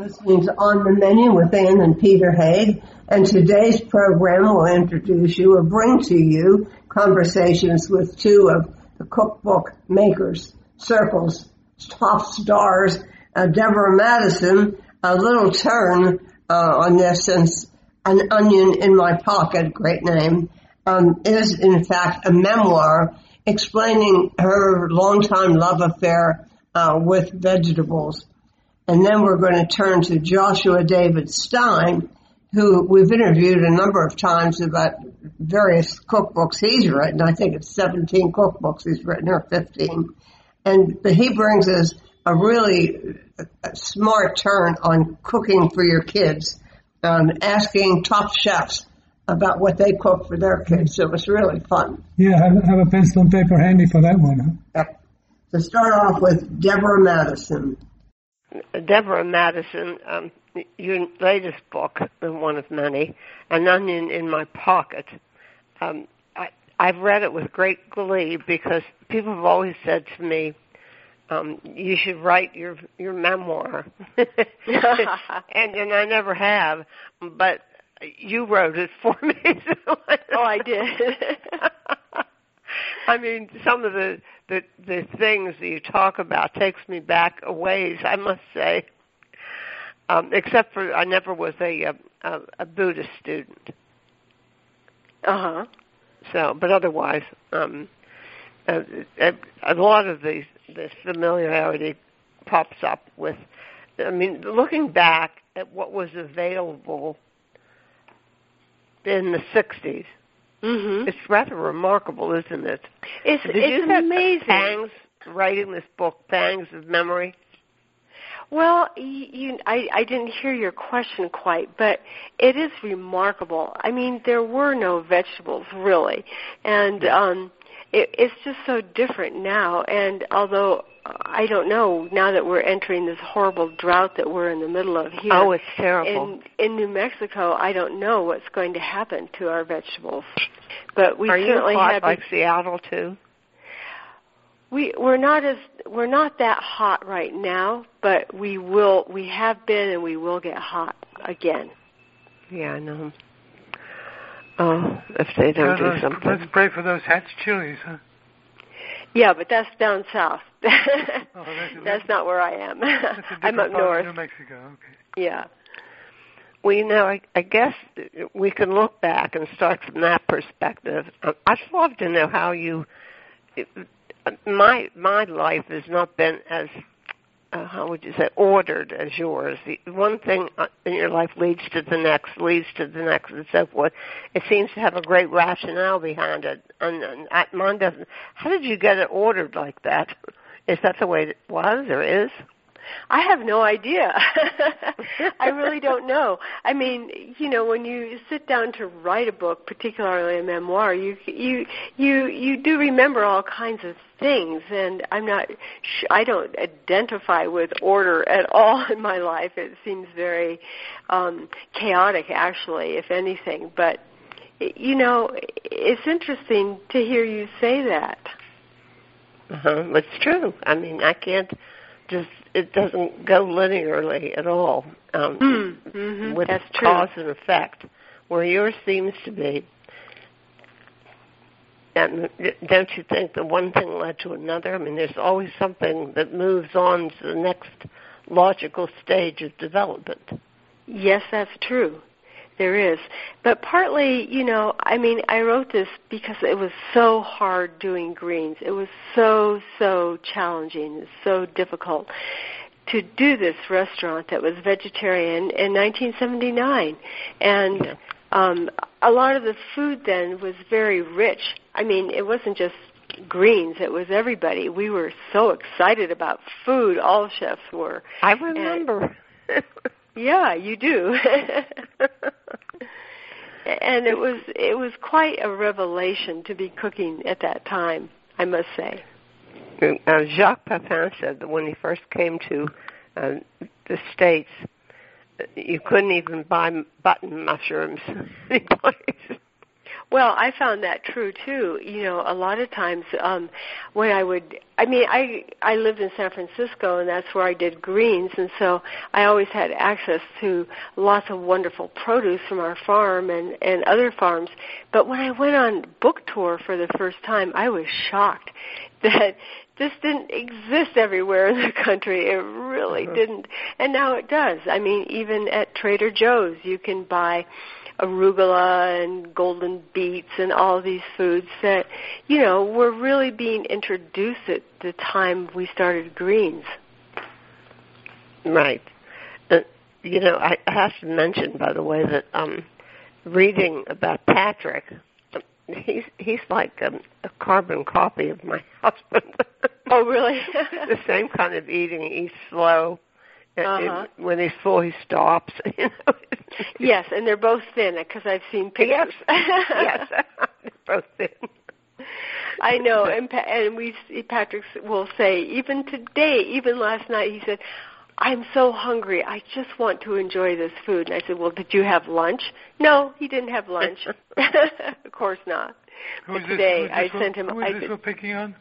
listening to On the Menu with Ann and Peter Haig, and today's program will introduce you or bring to you conversations with two of the cookbook makers, Circles, top stars, uh, Deborah Madison, a little turn uh, on this since An Onion in My Pocket, great name, um, is in fact a memoir explaining her longtime love affair uh, with vegetables. And then we're going to turn to Joshua David Stein, who we've interviewed a number of times about various cookbooks he's written. I think it's 17 cookbooks he's written, or 15. And he brings us a really smart turn on cooking for your kids, um, asking top chefs about what they cook for their kids. So it was really fun. Yeah, have, have a pencil and paper handy for that one. Huh? To start off with Deborah Madison. Deborah Madison, um, your latest book, the one of many, An Onion in My Pocket. Um, I, I've read it with great glee because people have always said to me, um, "You should write your your memoir," and and I never have, but you wrote it for me. So oh, I did. I mean, some of the the the things that you talk about takes me back a ways. I must say, um, except for I never was a a, a Buddhist student. Uh huh. So, but otherwise, um, a, a, a lot of these this familiarity pops up with. I mean, looking back at what was available in the '60s Mm-hmm. It's rather remarkable, isn't it? It's, Did it's you amazing. pangs writing this book, pangs of memory? Well, you, I, I didn't hear your question quite, but it is remarkable. I mean, there were no vegetables really, and um, it, it's just so different now. And although uh, I don't know now that we're entering this horrible drought that we're in the middle of here. Oh, it's terrible. In in New Mexico, I don't know what's going to happen to our vegetables. But we Are certainly you hot have like Seattle too? we we're not as we're not that hot right now, but we will we have been and we will get hot again. Yeah, I know. Oh, if they don't do something. let's pray for those hatch chilies, huh? Yeah, but that's down south. Oh, that's, that's not where I am. I'm up north. New Mexico. Okay. Yeah. Well, you know, I, I guess we can look back and start from that perspective. Um, I'd love to know how you. My my life has not been as uh, how would you say ordered as yours. The one thing uh, in your life leads to the next, leads to the next, and so forth. It seems to have a great rationale behind it, and, and mine doesn't. How did you get it ordered like that? Is that the way it was or is? I have no idea. I really don't know. I mean, you know, when you sit down to write a book, particularly a memoir, you you you you do remember all kinds of things, and I'm not. Sh- I don't identify with order at all in my life. It seems very um, chaotic, actually, if anything. But you know, it's interesting to hear you say that. Uh-huh. It's true. I mean, I can't just it doesn't go linearly at all um, mm-hmm. with That's true. cause and effect, where yours seems to be. And don't you think that one thing led to another? I mean, there's always something that moves on to the next logical stage of development. Yes, that's true. There is. But partly, you know, I mean, I wrote this because it was so hard doing greens. It was so, so challenging, so difficult to do this restaurant that was vegetarian in 1979. And um, a lot of the food then was very rich. I mean, it wasn't just greens. It was everybody. We were so excited about food. All chefs were. I remember. And, yeah, you do. and it was it was quite a revelation to be cooking at that time, I must say. Uh, Jacques Pepin said that when he first came to uh, the states, you couldn't even buy button mushrooms. Well, I found that true too. You know, a lot of times um when I would I mean, I I lived in San Francisco and that's where I did greens and so I always had access to lots of wonderful produce from our farm and and other farms. But when I went on book tour for the first time, I was shocked that this didn't exist everywhere in the country. It really uh-huh. didn't. And now it does. I mean, even at Trader Joe's you can buy arugula and golden beets and all these foods that, you know, were really being introduced at the time we started greens. Right. Uh, you know, I, I have to mention, by the way, that um, reading about Patrick, he's he's like a, a carbon copy of my husband. oh, really? the same kind of eating. He's slow uh-huh. It, when he's full, he stops. You know? yes, and they're both thin because I've seen pictures. Yes, yes, they're both thin. I know, and pa- and we Patrick will say even today, even last night, he said, "I'm so hungry. I just want to enjoy this food." And I said, "Well, did you have lunch?" No, he didn't have lunch. of course not. Who but today, this, I sent him. Who is I this we're picking on?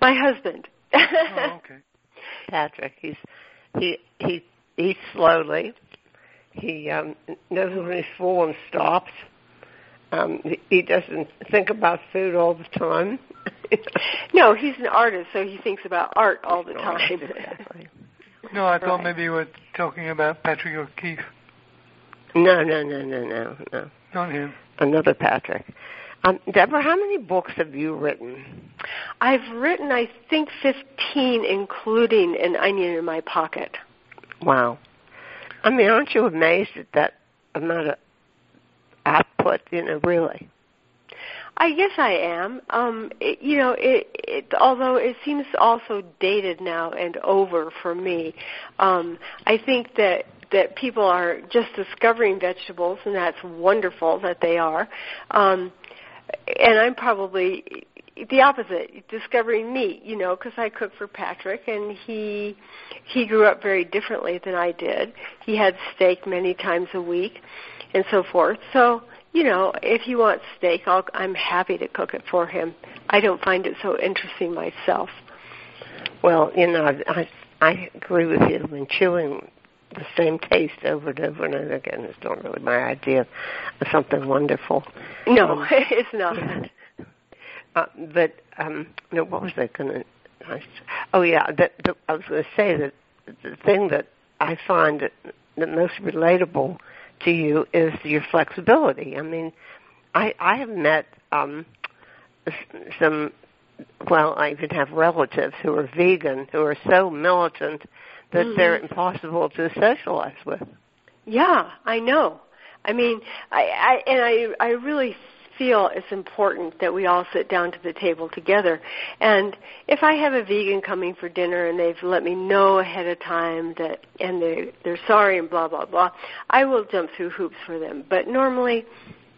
My husband. oh, okay. Patrick, he's he he eats slowly. He um, knows when he's full and stops. Um, he doesn't think about food all the time. no, he's an artist, so he thinks about art all the time. exactly. No, I thought Right. maybe you were talking about Patrick O'Keefe. No, no, no, no, no, no. Not him. Another Patrick. Um, Deborah, how many books have you written? I've written, I think, 15, including An Onion in My Pocket. Wow. I mean, aren't you amazed at that amount of output? You know, really. I guess I am. Um, it, you know, it, it, although it seems also dated now and over for me, um, I think that that people are just discovering vegetables, and that's wonderful that they are. Um, and I'm probably the opposite, discovering meat, you know, because I cook for Patrick, and he he grew up very differently than I did. He had steak many times a week, and so forth. So, you know, if he wants steak, I'll, I'm happy to cook it for him. I don't find it so interesting myself. Well, you know, I I agree with you. When chewing the same taste over and over and over again is not really my idea of something wonderful. No, Um, it's not. Uh, but um, no, what was I going to? Oh yeah, that, the, I was going to say that the thing that I find that the most relatable to you is your flexibility. I mean, I I have met um, some. Well, I even have relatives who are vegan who are so militant that Mhm. they're impossible to socialize with. Yeah, I know. I mean, I, I and I I really feel it's important that we all sit down to the table together. And if I have a vegan coming for dinner and they've let me know ahead of time that and they they're sorry and blah blah blah, I will jump through hoops for them. But normally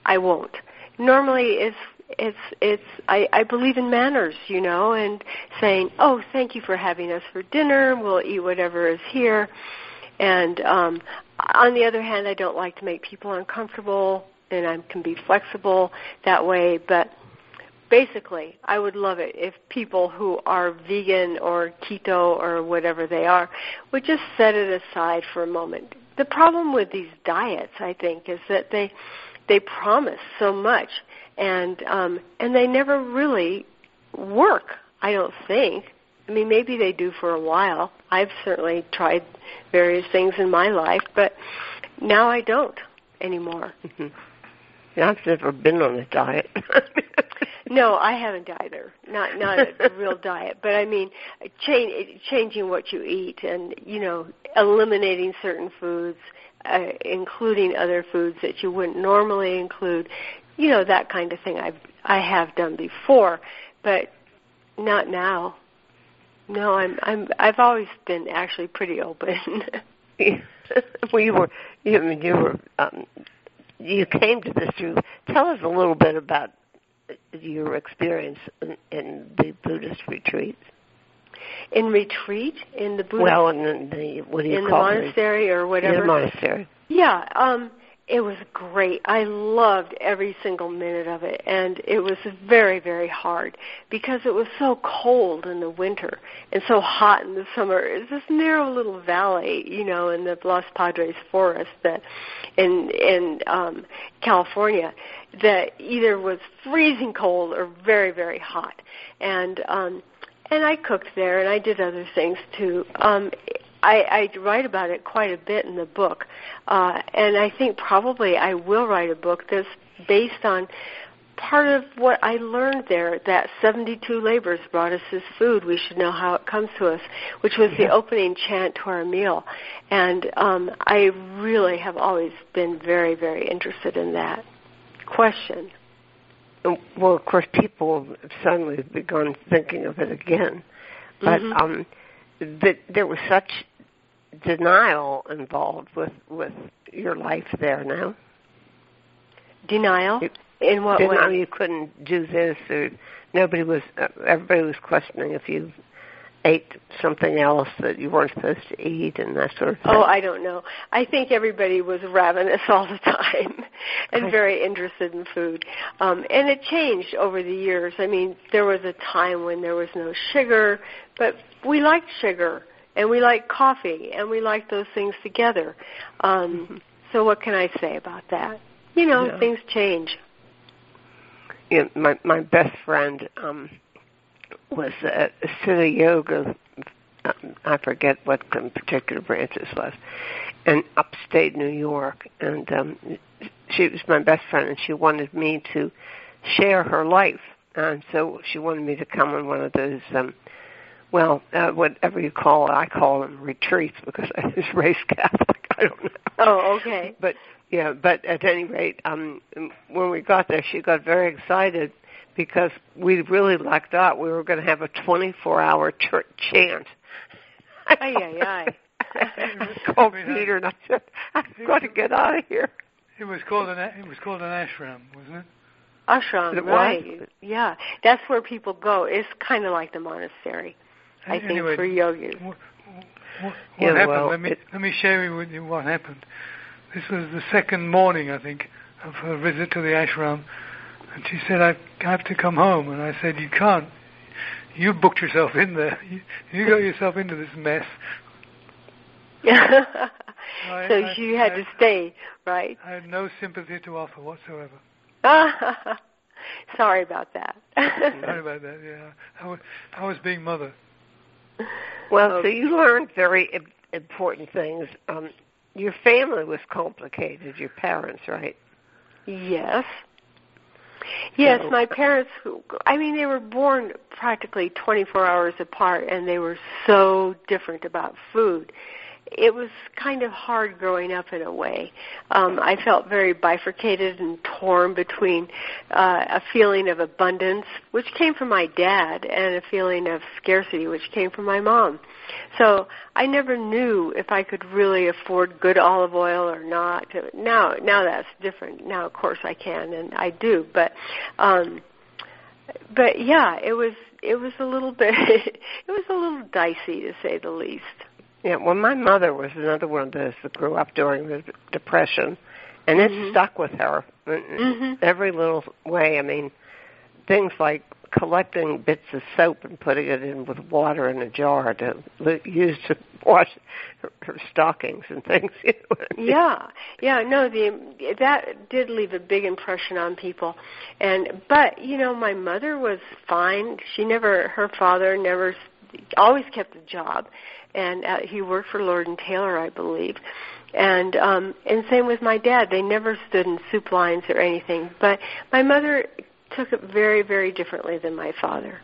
I won't. Normally it's it's it's I, I believe in manners, you know, and saying, "Oh, thank you for having us for dinner. We'll eat whatever is here." And um, on the other hand, I don't like to make people uncomfortable, and I can be flexible that way. But basically, I would love it if people who are vegan or keto or whatever they are would just set it aside for a moment. The problem with these diets, I think, is that they they promise so much, and um, and they never really work. I don't think. I mean, maybe they do for a while. I've certainly tried various things in my life, but now I don't anymore. Mhm. I've never been on a diet. No, I haven't either. Not not a real diet, but I mean, change, changing what you eat, and you know, eliminating certain foods, uh, including other foods that you wouldn't normally include. You know, that kind of thing. I've I have done before, but not now. No, I'm I'm I've always been actually pretty open. well, you were you, mean, you were um, you came to this through. Tell us a little bit about your experience in, in the Buddhist retreats. in retreat in the Buddha Well, in the what do you in the call it? monastery or In whatever. the monastery. Yeah, um, it was great. I loved every single minute of it, and it was very, very hard because it was so cold in the winter and so hot in the summer. It's this narrow little valley, you know, in the Los Padres forest that in in um, California that either was freezing cold or very, very hot, and um, and I cooked there and I did other things too. Um, I, I write about it quite a bit in the book, uh, and I think probably I will write a book that's based on part of what I learned there. That 72 labors brought us this food. We should know how it comes to us, which was yeah. the opening chant to our meal. And um, I really have always been very, very interested in that question. Well, of course, people have suddenly begun thinking of it again, but mm-hmm. um, that there was such denial involved with with your life there now. Denial in what denial way? You couldn't do this, or nobody was. Uh, everybody was questioning if you ate something else that you weren't supposed to eat and that sort of thing. Oh, I don't know. I think everybody was ravenous all the time and very interested in food. Um, and it changed over the years. I mean, there was a time when there was no sugar, but we liked sugar and we liked coffee and we liked those things together. Um, mm-hmm. So what can I say about that? You know, yeah. things change. Yeah, my my best friend um was a Siddha Yoga. I forget what the particular branch this was, in upstate New York, and um, she was my best friend, and she wanted me to share her life, and so she wanted me to come on one of those. um well, uh, whatever you call it, I call them retreats because I was raised Catholic. I don't know. Oh, okay. But yeah, but at any rate, um, when we got there, she got very excited because we really lucked out. We were going to have a 24-hour ch- chant. Ay, ay, ay. I called Peter and I said, "I've got to get out of here." It was called an it was called an ashram, wasn't it? Ashram, it right? Was? Yeah, that's where people go. It's kind of like the monastery, I anyway, think, for yogis. What, what, what yeah, happened? Well, let me it, let me share with you what happened. This was the second morning, I think, of her visit to the ashram and she said, I have to come home. And I said, you can't. You booked yourself in there. You, you got yourself into this mess. so I, she had I, to stay, right? I had no sympathy to offer whatsoever. Sorry about that. Sorry about that. Yeah, I was, I was being mother. Well, so you learned very important things. Um, your family was complicated. Your parents, right? Yes. Yes, my parents, I mean, they were born practically 24 hours apart and they were so different about food it was kind of hard growing up in a way. Um, I felt very bifurcated and torn between uh, a feeling of abundance, which came from my dad, and a feeling of scarcity, which came from my mom. So I never knew if I could really afford good olive oil or not. Now, now that's different. Now, of course, I can, and I do. But, um, but yeah, it was it was a little bit it was a little dicey to say the least. Yeah, well, my mother was another one of those that grew up during the Depression, and it mm-hmm. stuck with her mm-hmm. every little way. I mean, things like collecting bits of soap and putting it in with water in a jar to use to wash her, her stockings and things. yeah, yeah, no, the that did leave a big impression on people, and but you know, my mother was fine. She never, her father never, always kept a job and uh, he worked for Lord and Taylor, I believe. And um, and same with my dad. They never stood in soup lines or anything. But my mother took it very, very differently than my father.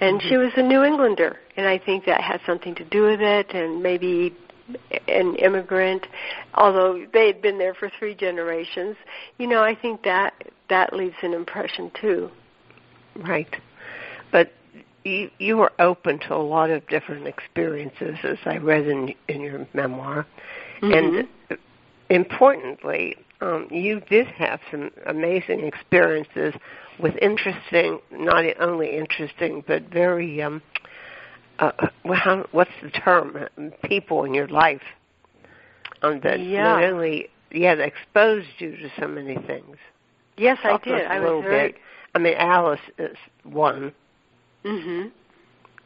And mm-hmm. she was a New Englander, and I think that had something to do with it, and maybe an immigrant, although they had been there for three generations. You know, I think that that leaves an impression too. Right. But you you were open to a lot of different experiences, as I read in in your memoir, mm-hmm. and importantly, um, you did have some amazing experiences with interesting, not only interesting, but very um, uh, well, what's the term? People in your life, um, that yeah. not only yeah, exposed you to so many things. Yes, Talk I did. I was very. Bit. I mean, Alice is one. Mhm.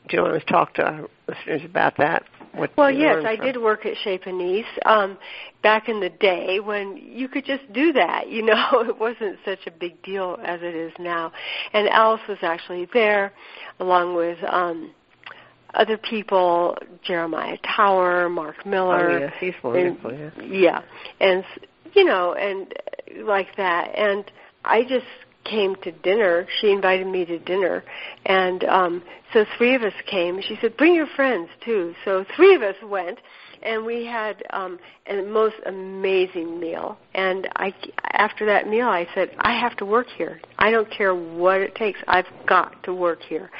Do you want to talk to our listeners about that? What well, yes, I from- did work at Chez Panisse um, back in the day when you could just do that. You know, it wasn't such a big deal as it is now. And Alice was actually there, along with um, other people, Jeremiah Tower, Mark Miller. Oh, yes, he's wonderful. yeah. Yeah, and you know, and like that, and I just came to dinner. She invited me to dinner, and um, so three of us came. She said, "Bring your friends too." So three of us went, and we had um, a most amazing meal. And I, after that meal, I said, "I have to work here. I don't care what it takes. I've got to work here."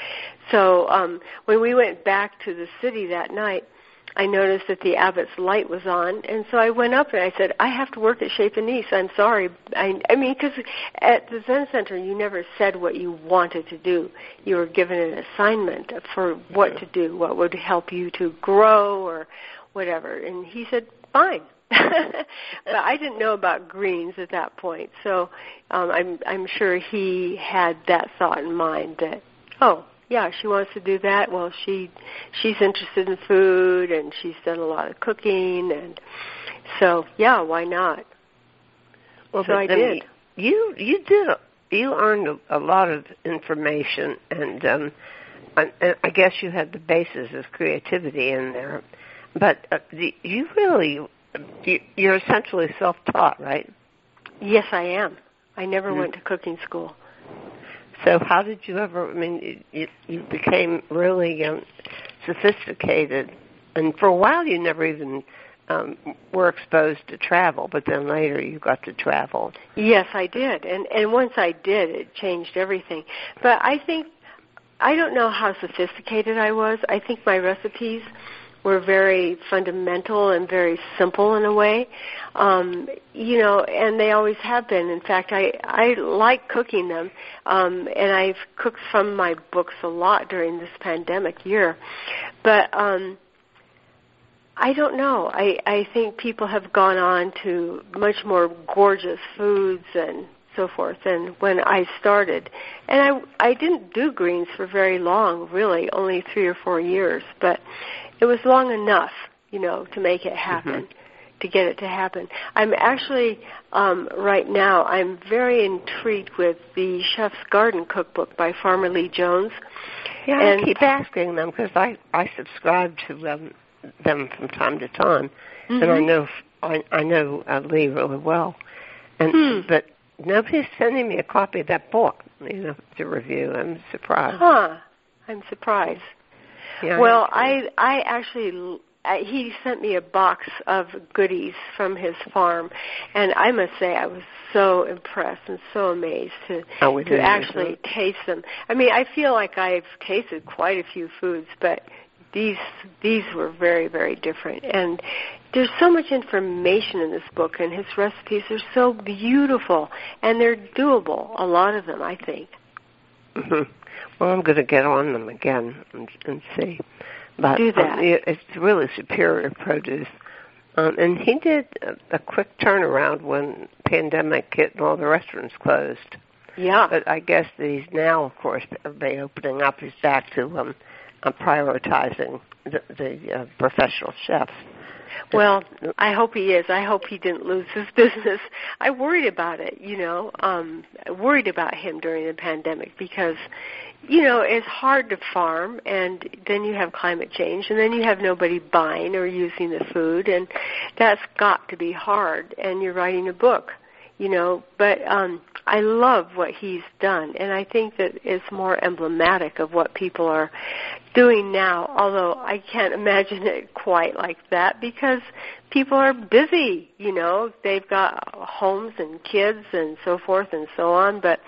So um, when we went back to the city that night. I noticed that the abbot's light was on, and so I went up and I said, "I have to work at Chez Panisse. I'm sorry. I, I mean, because at the Zen Center, you never said what you wanted to do. You were given an assignment for what to do, what would help you to grow, or whatever." And he said, "Fine." but I didn't know about greens at that point, so um, I'm I'm sure he had that thought in mind that, oh, yeah, she wants to do that. Well, she she's interested in food and she's done a lot of cooking and so yeah, why not? Well, So I did. You you did you earned a, a lot of information, and um, I, and I guess you had the basis of creativity in there. But uh, the, you really you, you're essentially self-taught, right? Yes, I am. I never Mm. went to cooking school. So how did you ever? I mean, you, you became really um, sophisticated, and for a while you never even um, were exposed to travel. But then later you got to travel. Yes, I did. And and once I did, it changed everything. But I think I don't know how sophisticated I was. I think my recipes were very fundamental and very simple in a way. Um, you know, and they always have been. In fact, I I like cooking them. Um and I've cooked from my books a lot during this pandemic year. But um I don't know. I, I think people have gone on to much more gorgeous foods and so forth and when I started. And I I didn't do greens for very long, really, only three or four years, but it was long enough, you know, to make it happen. To get it to happen. I'm actually um, right now. I'm very intrigued with the Chef's Garden cookbook by Farmer Lee Jones. Yeah, And- I keep asking them because I I subscribe to um, them from time to time, and I Mhm. know I I know uh, Lee really well, and Hmm. but nobody's sending me a copy of that book, you know, to review. I'm surprised. Huh. I'm surprised. Yeah, well. I I actually he sent me a box of goodies from his farm, and I must say I was so impressed and so amazed to Oh, to actually taste them. I mean, I feel like I've tasted quite a few foods, but these these were very very different and there's so much information in this book and his recipes are so beautiful and they're doable a lot of them i think Mhm. Well, I'm going to get on them again and, and see. But Do that. Um, it, it's really superior produce. Um, and he did a, a quick turnaround when pandemic hit and all the restaurants closed. yeah But I guess that he's now, of course, reopening up. He's back to um, uh, prioritizing the, the uh, professional chefs. Well, I hope he is. I hope he didn't lose his business. I worried about it, you know, um worried about him during the pandemic because you know, it's hard to farm and then you have climate change and then you have nobody buying or using the food and that's got to be hard and you're writing a book, you know, but um I love what he's done and I think that it's more emblematic of what people are doing now, although I can't imagine it quite like that because people are busy, you know, they've got homes and kids and so forth and so on, but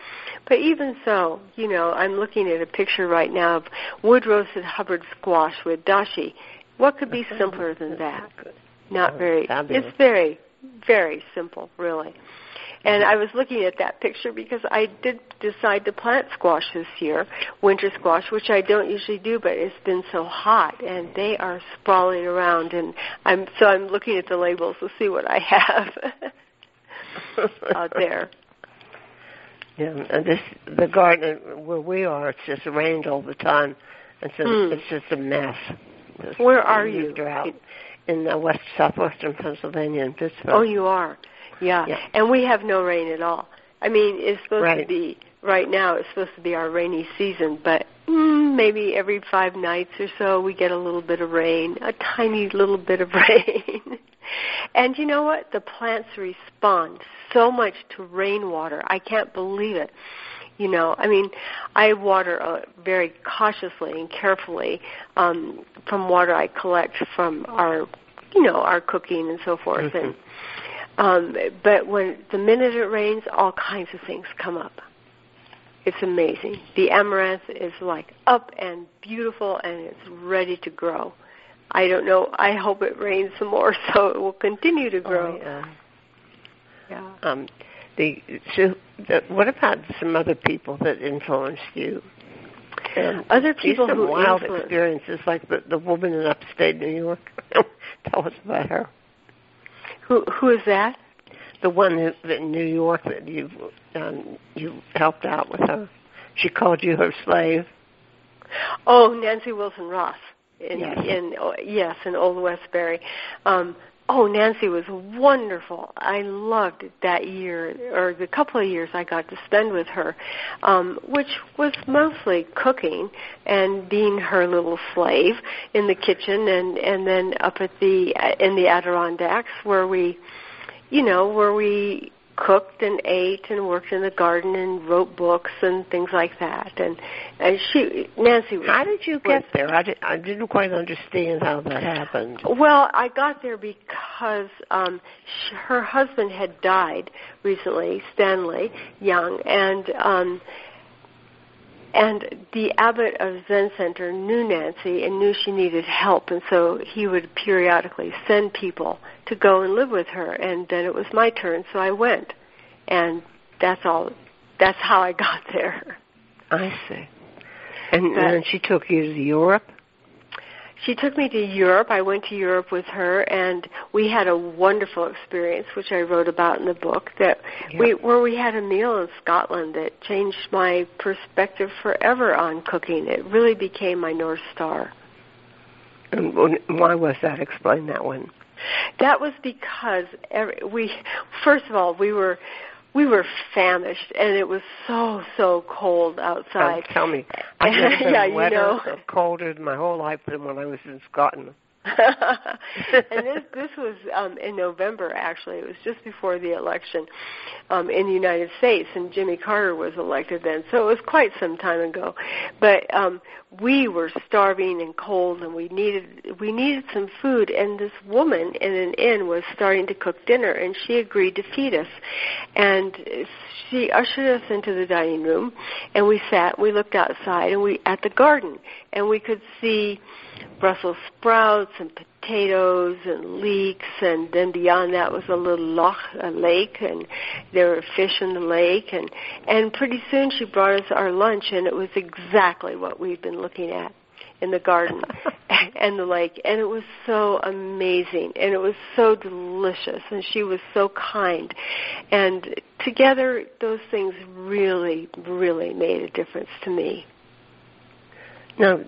but even so, you know, I'm looking at a picture right now of wood roasted Hubbard squash with dashi. What could be simpler than that? Not very. It's very very simple, really. And I was looking at that picture because I did decide to plant squash this year, winter squash, which I don't usually do, but it's been so hot and they are sprawling around and I'm so I'm looking at the labels to see what I have. out there. Yeah, and this the garden where we are. It's just rained all the time, and so Hmm. it's just a mess. Where are you? Drought in uh, west southwestern Pennsylvania in Pittsburgh. Oh, you are. Yeah. Yeah. And we have no rain at all. I mean, it's supposed to be right now. It's supposed to be our rainy season, but mm, maybe every five nights or so we get a little bit of rain, a tiny little bit of rain. and you know what? The plants respond so much to rainwater. I can't believe it. You know, I mean, I water uh, very cautiously and carefully um, from water I collect from our, you know, our cooking and so forth. Mhm. And um, but when the minute it rains, all kinds of things come up. It's amazing. The amaranth is like up and beautiful, and it's ready to grow. I don't know. I hope it rains some more, so it will continue to grow. Oh, yeah. yeah. Um, the, so, the, what about some other people that influenced you? Um, Other people some who wild experiences, like the, the woman in upstate New York. Tell us about her. Who who is that? The one who, that in New York that you um, you helped out with her. She called you her slave. Oh, Nancy Wilson Ross. In, Yes. in oh, yes, in Old Westbury. Um, oh, Nancy was wonderful. I loved that year or the couple of years I got to spend with her, um, which was mostly cooking and being her little slave in the kitchen, and and then up at the in the Adirondacks where we, you know, where we cooked and ate and worked in the garden and wrote books and things like that. And and she Nancy How did you get there? I, did, I didn't quite understand how that happened. well, I got there because um sh- her husband had died recently, Stanley Young, and um and the abbot of Zen Center knew Nancy and knew she needed help, and so he would periodically send people to go and live with her. And then it was my turn, so I went, and that's all. That's how I got there. I see. And, But- and then she took you to Europe. She took me to Europe. I went to Europe with her, and we had a wonderful experience, which I wrote about in the book. That Yeah. we where we had a meal in Scotland that changed my perspective forever on cooking. It really became my north star. And why was that? Explain that one. That was because every, we, first of all, we were we were famished, and it was so so cold outside. Oh, tell me. I've never been Yeah, you wetter know. or colder in my whole life than when I was in Scotland. and this this was um in November actually. It was just before the election um in the United States and Jimmy Carter was elected then. So it was quite some time ago. But um we were starving and cold and we needed we needed some food and this woman in an inn was starting to cook dinner and she agreed to feed us. And she ushered us into the dining room and we sat, we looked outside and we at the garden and we could see Brussels sprouts and potatoes and leeks, and then beyond that was a little loch, a lake, and there were fish in the lake, and and pretty soon she brought us our lunch, and it was exactly what we'd been looking at in the garden and the lake, and it was so amazing, and it was so delicious, and she was so kind, and together those things really, really made a difference to me. Now,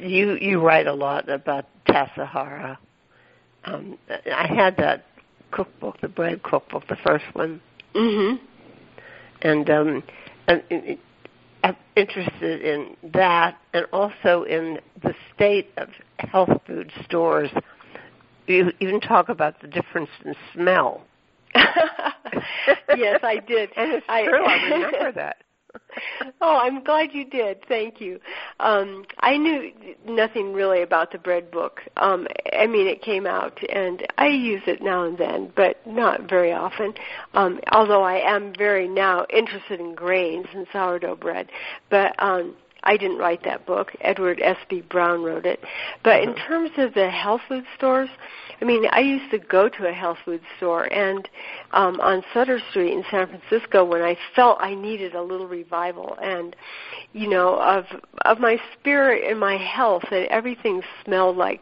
you you write a lot about Tassajara. Um, I had that cookbook, the bread cookbook, the first one, Mhm. and um, and, and I'm interested in that, and also in the state of health food stores. You even talk about the difference in smell. yes, I did. And it's I, true. I remember that. oh, I'm glad you did. Thank you. Um, I knew nothing really about the bread book. Um, I mean, it came out, and I use it now and then, but not very often. Um, although I am very now interested in grains and sourdough bread, but um, I didn't write that book. Edward Espe Brown wrote it. But in Uh-huh. terms of the health food stores, I mean, I used to go to a health food store and um on Sutter Street in San Francisco when I felt I needed a little revival and you know of of my spirit and my health and everything smelled like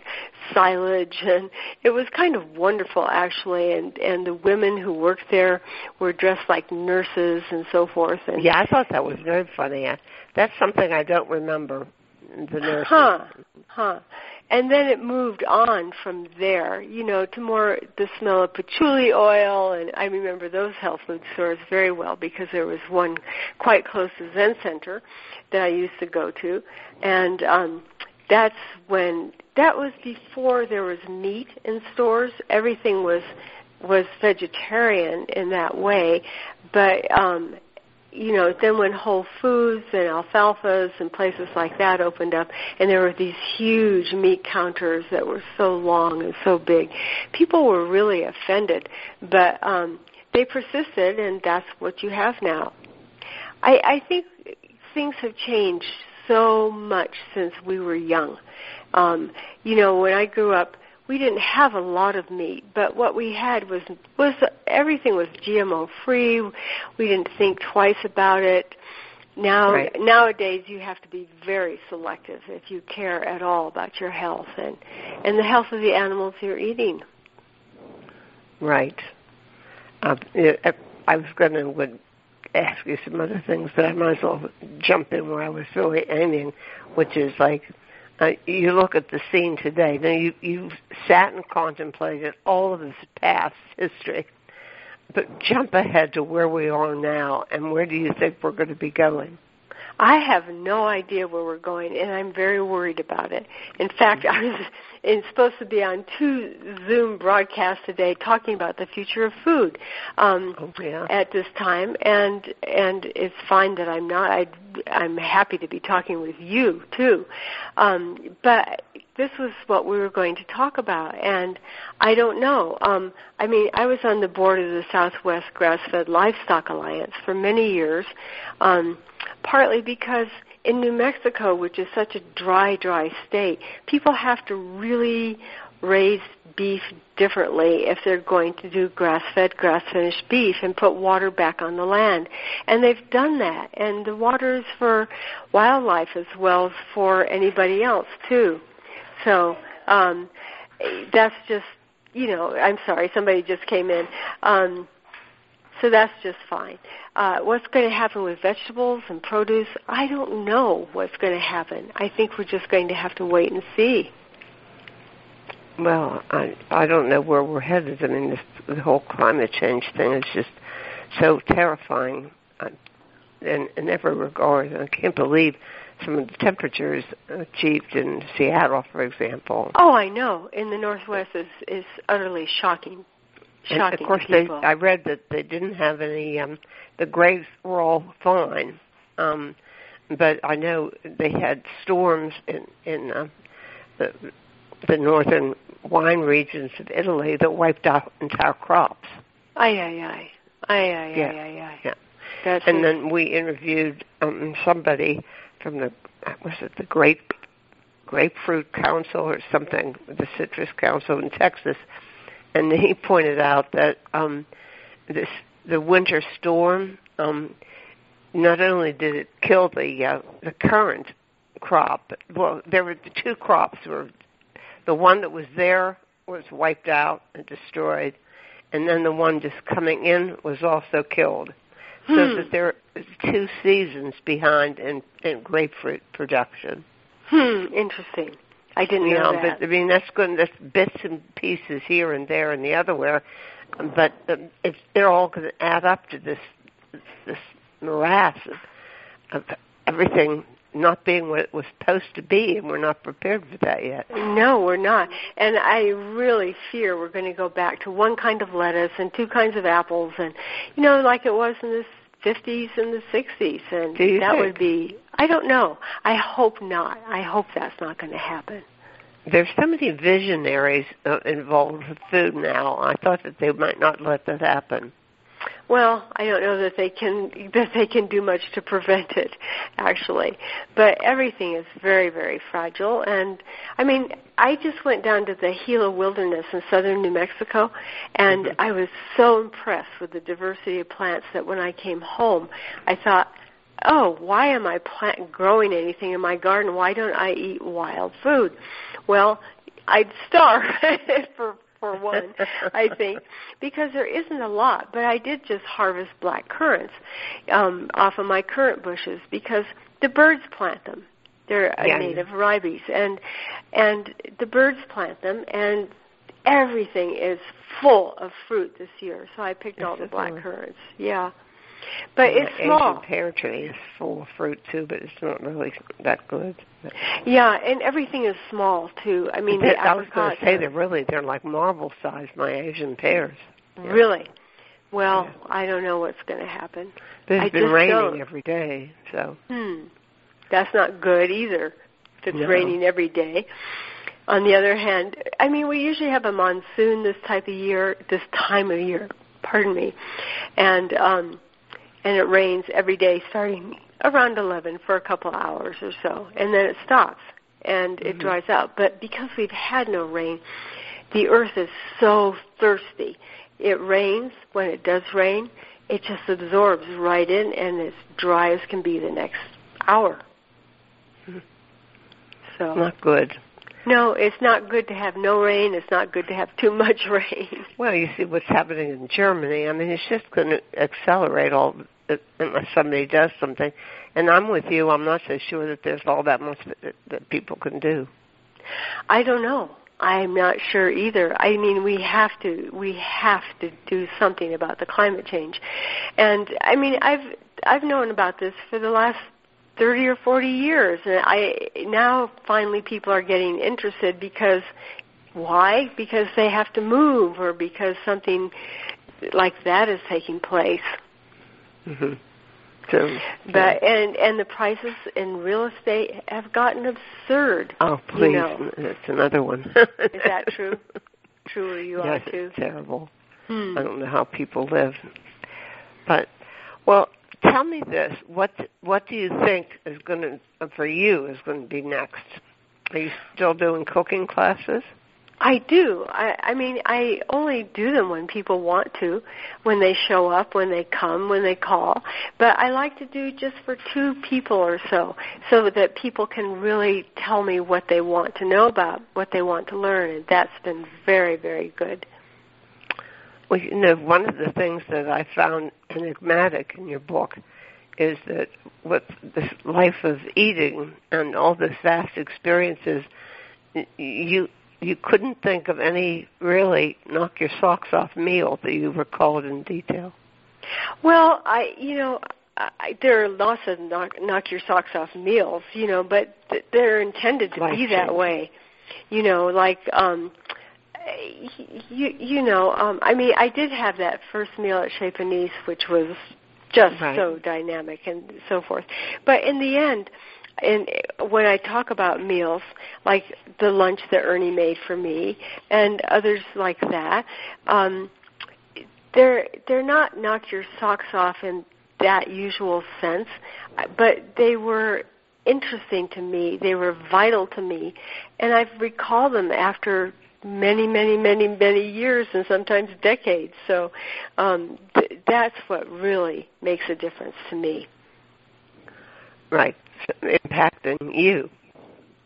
silage and it was kind of wonderful actually and and the women who worked there were dressed like nurses and so forth and Yeah, I thought that was very funny. I, that's something I don't remember. The nurse. Huh. Huh. And then it moved on from there, you know, to more the smell of patchouli oil. And I remember those health food stores very well because there was one quite close to Zen Center that I used to go to. And um that's when that was before there was meat in stores. Everything was was vegetarian in that way, but um you know, then when Whole Foods and alfalfas and places like that opened up, and there were these huge meat counters that were so long and so big, people were really offended. But um, they persisted, and that's what you have now. I, I think things have changed so much since we were young. Um, you know, when I grew up, we didn't have a lot of meat, but what we had was was everything was GMO free. We didn't think twice about it. Now Right. nowadays you have to be very selective if you care at all about your health and and the health of the animals you're eating. Right. Uh, I was going to would ask you some other things, but I might as well jump in where I was really aiming, which is like uh, you look at the scene today. Now you you sat and contemplated all of this past history, but jump ahead to where we are now, and where do you think we're going to be going? I have no idea where we're going, and I'm very worried about it. In fact, I was in, supposed to be on two Zoom broadcasts today talking about the future of food um, Oh yeah. at this time, and and it's fine that I'm not. I, I'm happy to be talking with you too, um, but this was what we were going to talk about, and I don't know. Um, I mean, I was on the board of the Southwest Grass-Fed Livestock Alliance for many years. Um, partly because in New Mexico, which is such a dry, dry state, people have to really raise beef differently if they're going to do grass-fed, grass-finished beef and put water back on the land. And they've done that. And the water is for wildlife as well as for anybody else too. So um, that's just, you know, I'm sorry, somebody just came in. Um, so that's just fine. Uh, what's going to happen with vegetables and produce? I don't know what's going to happen. I think we're just going to have to wait and see. Well, I I don't know where we're headed. I mean, this, the whole climate change thing is just so terrifying uh, in, in every regard. I can't believe some of the temperatures achieved in Seattle, for example. Oh, I know. In the Northwest is is utterly shocking. And of course, they. I read that they didn't have any. Um, the grapes were all fine, um, but I know they had storms in in uh, the the northern wine regions of Italy that wiped out entire crops. Aye, aye, aye. Aye, aye, Yeah. aye, aye, aye. Yeah. That's And then we interviewed um, somebody from the was it the grape grapefruit council or something, the citrus council in Texas, and he pointed out that um, this the winter storm um, not only did it kill the uh, the current crop, but, well, there were the two crops were the one that was there was wiped out and destroyed, and then the one just coming in was also killed. So Hmm. that there is two seasons behind in, in grapefruit production. Hmm, interesting. I didn't You know, know, that. but I mean that's good. That's bits and pieces here and there and the other where, but um, it's they're all going to add up to this this morass of, of everything not being what it was supposed to be, and we're not prepared for that yet. No, we're not. And I really fear we're going to go back to one kind of lettuce and two kinds of apples and you know like it was in the 50s and the 60s and that think? would be I don't know. I hope not. I hope that's not going to happen. There's so many visionaries uh, involved with food now. I thought that they might not let that happen. Well, I don't know that they can that they can do much to prevent it, actually. But everything is very, very fragile. And I mean, I just went down to the Gila Wilderness in southern New Mexico, and mm-hmm. I was so impressed with the diversity of plants that when I came home, I thought, oh, why am I plant growing anything in my garden? Why don't I eat wild food? Well, I'd starve for for one, I think, because there isn't a lot. But I did just harvest black currants um, off of my currant bushes because the birds plant them. They're a yeah. native ribes, and and the birds plant them, and everything is full of fruit this year. So I picked all the black currants. Yeah. But it's small. Asian pear tree is full of fruit too, but it's not really that good. Yeah, and everything is small too. I mean, the I was going to say they're really they're like marble size. My Asian pears. Yeah. Really? Well, yeah. I don't know what's going to happen. But it's I been raining don't. every day, so. Hmm. That's not good either. If it's no. raining every day. On the other hand, I mean, we usually have a monsoon this type of year, this time of year. Pardon me, and um, and it rains every day starting around 11 for a couple hours or so, and then it stops and it mm-hmm. dries out. But because we've had no rain, the earth is so thirsty. It rains when it does rain, it just absorbs right in and it's dry as can be the next hour. Mm-hmm. So not good. No, it's not good to have no rain. It's not good to have too much rain. Well, you see what's happening in Germany. I mean, it's just going to accelerate all unless somebody does something. And I'm with you. I'm not so sure that there's all that much that, that people can do. I don't know. I'm not sure either. I mean, we have to we have to do something about the climate change. And I mean, I've I've known about this for the last 30 or 40 years and I now finally people are getting interested because why? Because they have to move or because something like that is taking place. Mm-hmm. So, but and and the prices in real estate have gotten absurd. Oh, please, you know. that's another one. Is that true? True, or you yes, are too? It's terrible. Hmm. I don't know how people live. But well, tell me this: what what do you think is going to for you is going to be next? Are you still doing cooking classes? I do. I, I mean, I only do them when people want to, when they show up, when they come, when they call. But I like to do just for two people or so, so that people can really tell me what they want to know about, what they want to learn, and that's been very, very good. Well, you know, one of the things that I found enigmatic in your book is that with this life of eating and all this vast experiences, you you couldn't think of any really knock your socks off meal that you recalled in detail. Well, I you know I, there are lots of knock, knock your socks off meals, you know, but th- they're intended to Life be that way. You know, like um you you know, um I mean, I did have that first meal at Chez Panisse which was just right. so dynamic and so forth. But in the end, and when I talk about meals, like the lunch that Ernie made for me, and others like that, um, they're they're not knock your socks off in that usual sense, but they were interesting to me. They were vital to me, and I've recalled them after many, many, many, many years and sometimes decades. So um, th- that's what really makes a difference to me. Right impacting you,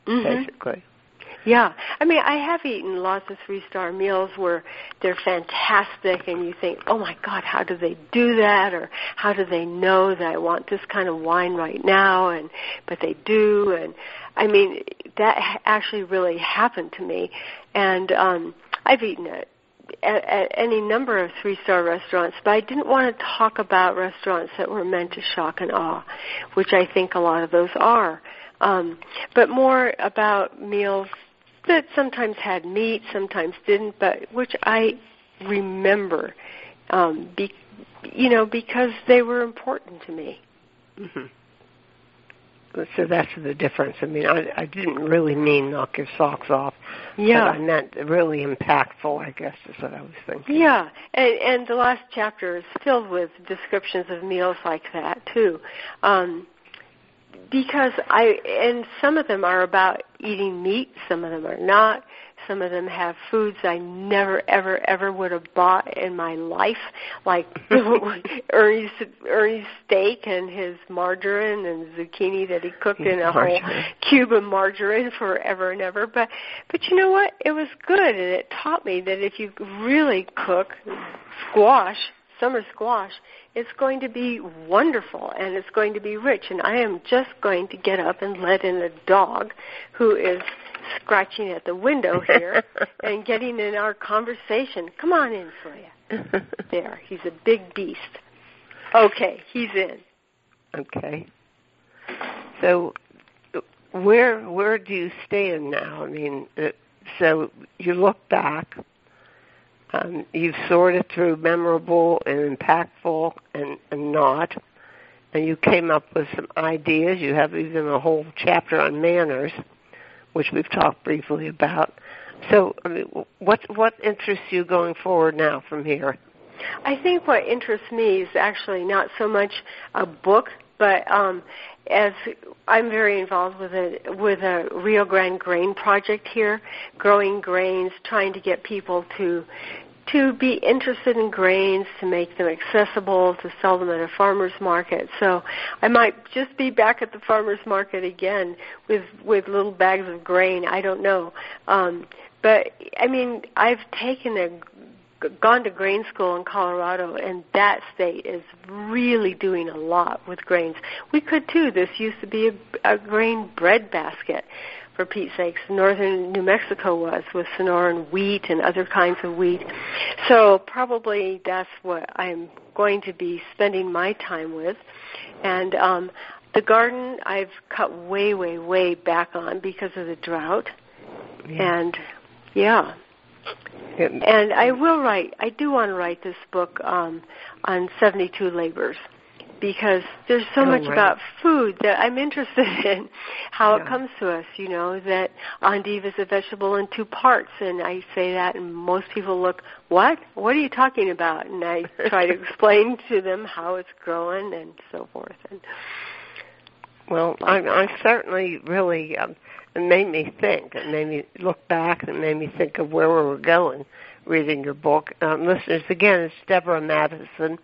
mm-hmm. basically. Yeah, I mean, I have eaten lots of three-star meals where they're fantastic, and you think, "Oh my God, how do they do that?" Or how do they know that I want this kind of wine right now? And but they do, and I mean, that actually really happened to me. And um, I've eaten it at, at any number of three star restaurants, but I didn't want to talk about restaurants that were meant to shock and awe, which I think a lot of those are. Um, but more about meals that sometimes had meat, sometimes didn't, but which I remember, um, be, you know, because they were important to me. Mm-hmm. So that's the difference. I mean, I, I didn't really mean knock your socks off. Yeah. I meant really impactful, I guess is what I was thinking. Yeah, and, and the last chapter is filled with descriptions of meals like that too. Um, because I and some of them are about eating meat, some of them are not. Some of them have foods I never, ever, ever would have bought in my life, like Ernie's Ernie's steak and his margarine and zucchini that he cooked in a whole cube of margarine forever and ever. But, but you know what? It was good, and it taught me that if you really cook squash, summer squash, it's going to be wonderful and it's going to be rich. And I am just going to get up and let in a dog who is scratching at the window here and getting in our conversation. Come on in, Freya. there, he's a big beast. Okay, he's in. Okay. So, where where do you stand now? I mean, uh, so you look back. Um, you've sorted through memorable and impactful and, and not, and you came up with some ideas. You have even a whole chapter on manners which we've talked briefly about. So, I mean, what what interests you going forward now from here? I think what interests me is actually not so much a book, but um, as I'm very involved with a with a Rio Grande grain project here, growing grains, trying to get people to to be interested in grains, to make them accessible, to sell them at a farmer's market. So I might just be back at the farmer's market again with with little bags of grain. I don't know, um, but I mean I've taken a gone to grain school in Colorado, and that state is really doing a lot with grains. We could too. This used to be a, a grain bread basket for Pete's sakes. Northern New Mexico was with Sonoran wheat and other kinds of wheat. So probably that's what I'm going to be spending my time with. And um, the garden I've cut way, way, way back on because of the drought. Yeah. And yeah. And I will write. I do want to write this book um, on 72 labors because there's so oh, much right. about food that I'm interested in how yeah. it comes to us. You know that endive is a vegetable in two parts, and I say that, and most people look, "What? What are you talking about?" And I try to explain to them how it's growing and so forth. And well, I, I certainly really um, it made me think. It made me look back and made me think of where we were going reading your book. Um, listeners, again, it's Deborah Madison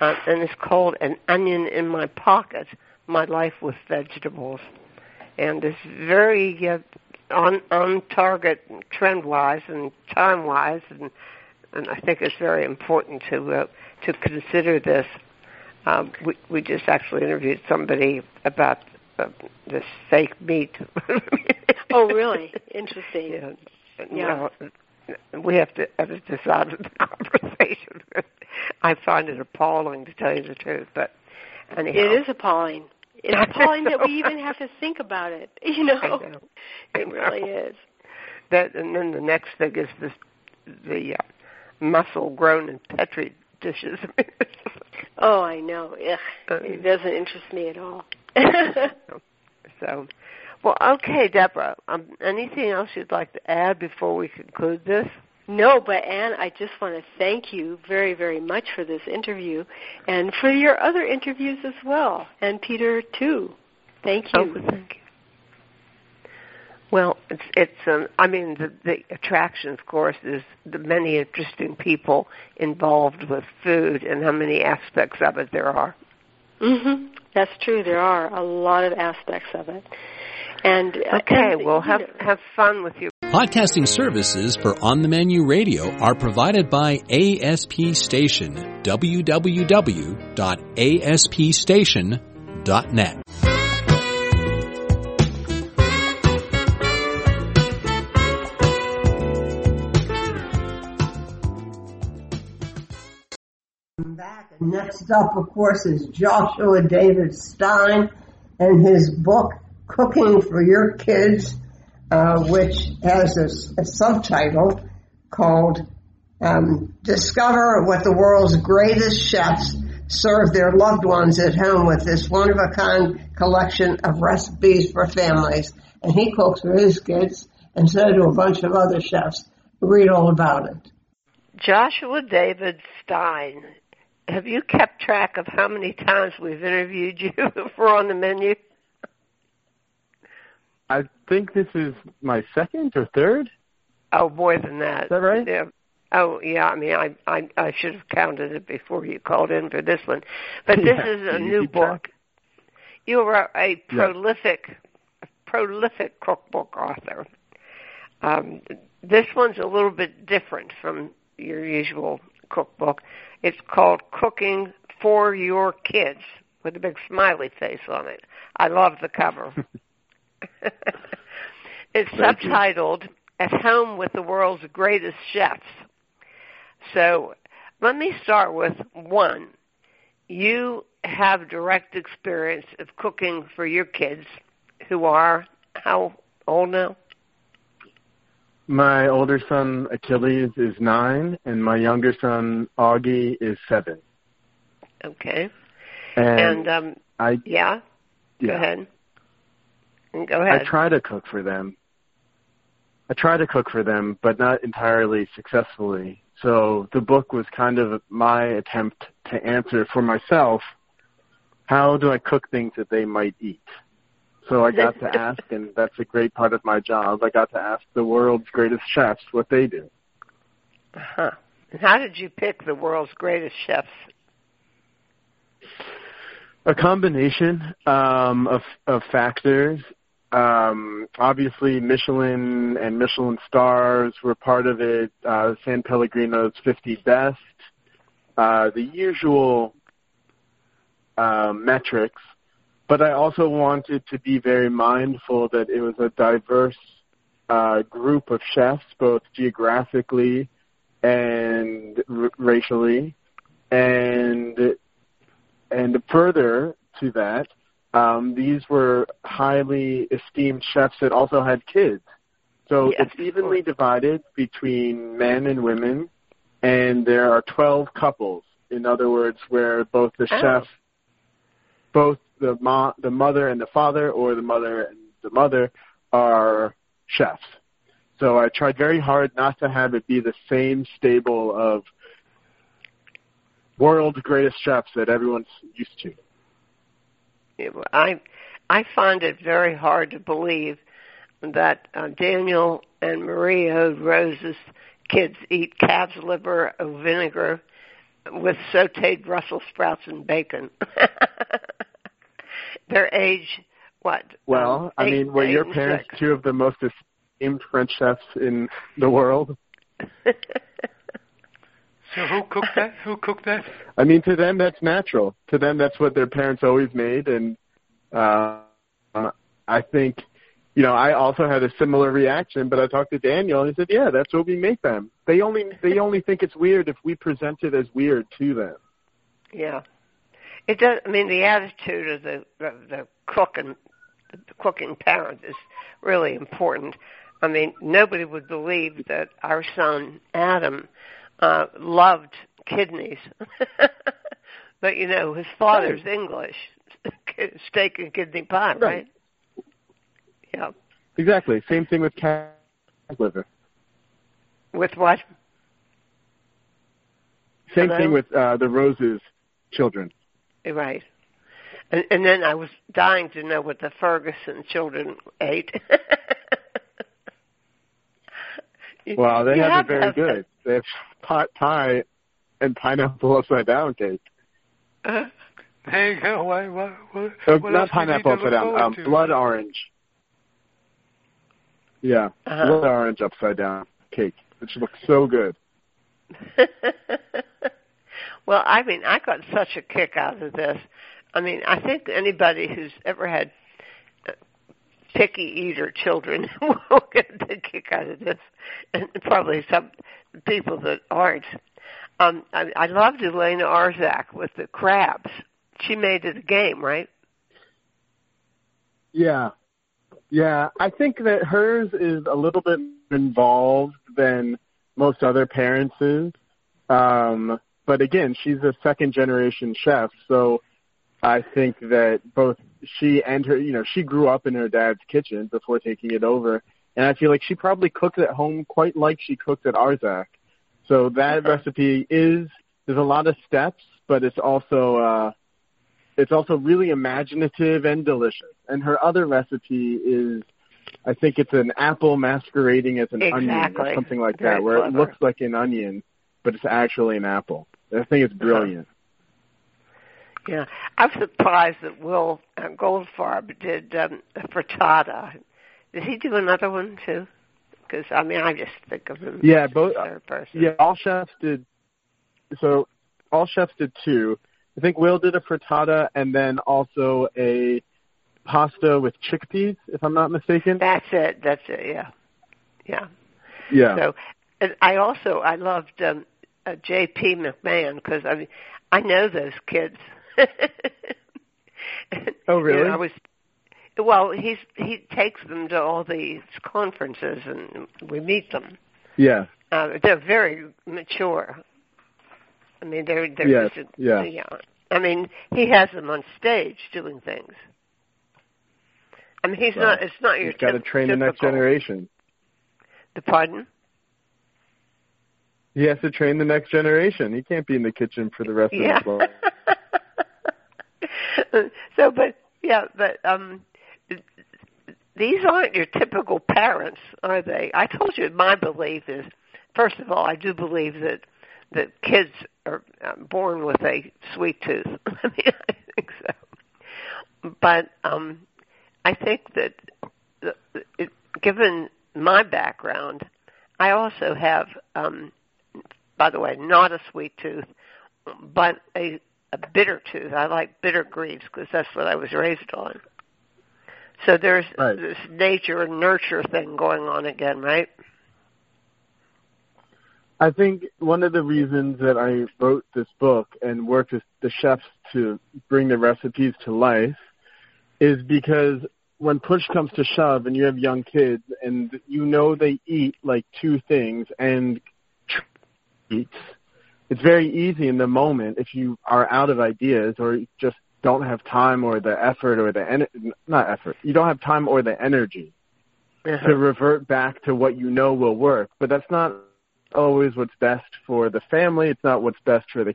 uh, and it's called An Onion in My Pocket My Life with Vegetables. And it's very uh, on, on target trend wise and time wise, and, and I think it's very important to, uh, to consider this. Um, we, we just actually interviewed somebody about this fake meat. oh, really? Interesting. Yeah. yeah. Well, we have to edit this out of the conversation. I find it appalling to tell you the truth, but anyhow. It is appalling. It's appalling that we even have to think about it. You know, I know. I it really know. is. That and then the next thing is the the uh, muscle grown in petri dishes. oh, I know. Ugh, um, it doesn't interest me at all. so, well, okay, Deborah. Um, anything else you'd like to add before we conclude this? No, but Anne, I just want to thank you very, very much for this interview and for your other interviews as well, and Peter too. Thank you. Oh, thank you. Well, it's it's um, I mean the the attraction, of course, is the many interesting people involved with food and how many aspects of it there are. Mhm. That's true. There are a lot of aspects of it. And okay, and, well, have know. have fun with you. Podcasting services for On the Menu Radio are provided by ASP Station. www.aspstation.net. Next up, of course, is Joshua David Stein and his book, Cooking for Your Kids uh, which has a, a, subtitle called um, Discover What the World's Greatest Chefs Serve Their Loved Ones at Home with this one of a kind collection of recipes for families. And he cooks for his kids and so do a bunch of other chefs. Read all about it. Joshua David Stein. Have you kept track of how many times we've interviewed you for on the menu? I think this is my second or third. Oh, more than that. Is that right? Yeah. Oh, yeah. I mean, I I, I should have counted it before you called in for this one, but this Yeah, is a new track. book. You are a prolific, prolific cookbook author. Um, this one's a little bit different from your usual cookbook. It's called Cooking for Your Kids with a big smiley face on it. I love the cover. it's Thank you. subtitled At Home with the World's Greatest Chefs. So let me start with one. You have direct experience of cooking for your kids who are how old now? My older son Achilles is nine, and my younger son Augie is seven. Okay. And, And um I yeah, yeah, go ahead. Go I try to cook for them. I try to cook for them, but not entirely successfully. So the book was kind of my attempt to answer for myself, how do I cook things that they might eat? So I got to ask, and that's a great part of my job. I got to ask the world's greatest chefs what they do. Uh-huh. And how did you pick the world's greatest chefs? A combination um, of of factors. Um, obviously, Michelin and Michelin stars were part of it. Uh, San Pellegrino's 50 best. Uh, the usual uh, metrics, but I also wanted to be very mindful that it was a diverse uh, group of chefs, both geographically and r- racially, and and further to that, um, these were highly esteemed chefs that also had kids. So Yes, it's evenly divided between men and women, and there are 12 couples. In other words, where both the Oh. chef, both the mo- the mother and the father, or the mother and the mother, are chefs. So I tried very hard not to have it be the same stable of world's greatest chefs that everyone's used to. Yeah, well, I I find it very hard to believe that uh, Daniel and Maria Rose's kids eat calf's liver of vinegar with sautéed Brussels sprouts and bacon. Their age, what? Well, um, I eight- mean, were your parents six. two of the most esteemed French chefs in the world? So who cooked that? Who cooked that? I mean, to them that's natural. To them that's what their parents always made, and uh, I think, you know, I also had a similar reaction. But I talked to Daniel, and he said, "Yeah, that's what we make them. They only they only think it's weird if we present it as weird to them." Yeah, it does. I mean, the attitude of the the, the cook and the cooking parent is really important. I mean, nobody would believe that our son Adam uh, loved kidneys, but you know, his father's English, steak and kidney pie, right? Right. Yeah. Exactly. Same thing with calf liver. With what? Same Hello? thing with uh, the Roses children. Right. And, and then I was dying to know what the Ferguson children ate. You- Well, they have, have it very have good. They have pot pie and pineapple upside down cake. that. There you go. Why, what, what, Uh, what not else do you need pineapple upside down. Um, blood orange. Yeah, Uh-huh. blood orange upside down cake, which looks so good. well, I mean, I got such a kick out of this. I mean, I think anybody who's ever had uh, picky eater children will get a kick out of this, and probably some people that aren't. Um, I, I loved Elena Arzak with the crabs. She made it a game, right? Yeah, yeah. I think that hers is a little bit involved than most other parents' is. Um, but again, she's a second generation chef, so I think that both she and her, you know, she grew up in her dad's kitchen before taking it over, and I feel like she probably cooked at home quite like she cooked at Arzak. So that recipe is there's a lot of steps, but it's also uh, it's also really imaginative and delicious. And her other recipe is, I think it's an apple masquerading as an exactly. onion or something like Very that, where it looks like an onion, but it's actually an apple. I think it's brilliant. Yeah, I'm surprised that Will uh, Goldfarb did um, a frittata. Did he do another one too? Because I mean, I just think of him. Yeah, as a both- person. Yeah, all chefs did. So all chefs did two. I think Will did a frittata and then also a pasta with chickpeas, if I'm not mistaken. That's it. That's it. Yeah, yeah. Yeah. So, and I also I loved um, uh, J.P. McMahon because I mean I know those kids. Oh, You really? know, I was well. He's he takes them to all these conferences and we meet them. yeah. Uh, they're very mature. I mean, they're they're Yes, just, yeah. yeah. I mean, he has them on stage doing things. I mean, he's Well, not. It's not your. You've got to train the next generation. The pardon? He has to train the next generation. He can't be in the kitchen for the rest Yeah. of his life. so, but yeah, but um, these aren't your typical parents, are they? I told you my belief is, first of all, I do believe that that kids are um, born with a sweet tooth. I mean, I think so. But um, I think that the, it, given my background, I also have, um, by the way, not a sweet tooth, but a a bitter tooth. I like bitter greens because that's what I was raised on. So there's Right. this nature and nurture thing going on again, right? I think one of the reasons that I wrote this book and worked with the chefs to bring the recipes to life is because when push comes to shove and you have young kids and you know they eat like two things and it's very easy in the moment if you are out of ideas or just don't have time or the effort or the en- not effort you don't have time or the energy to uh-huh. revert back to what you know will work. But that's not always what's best for the family. It's not what's best for the kids.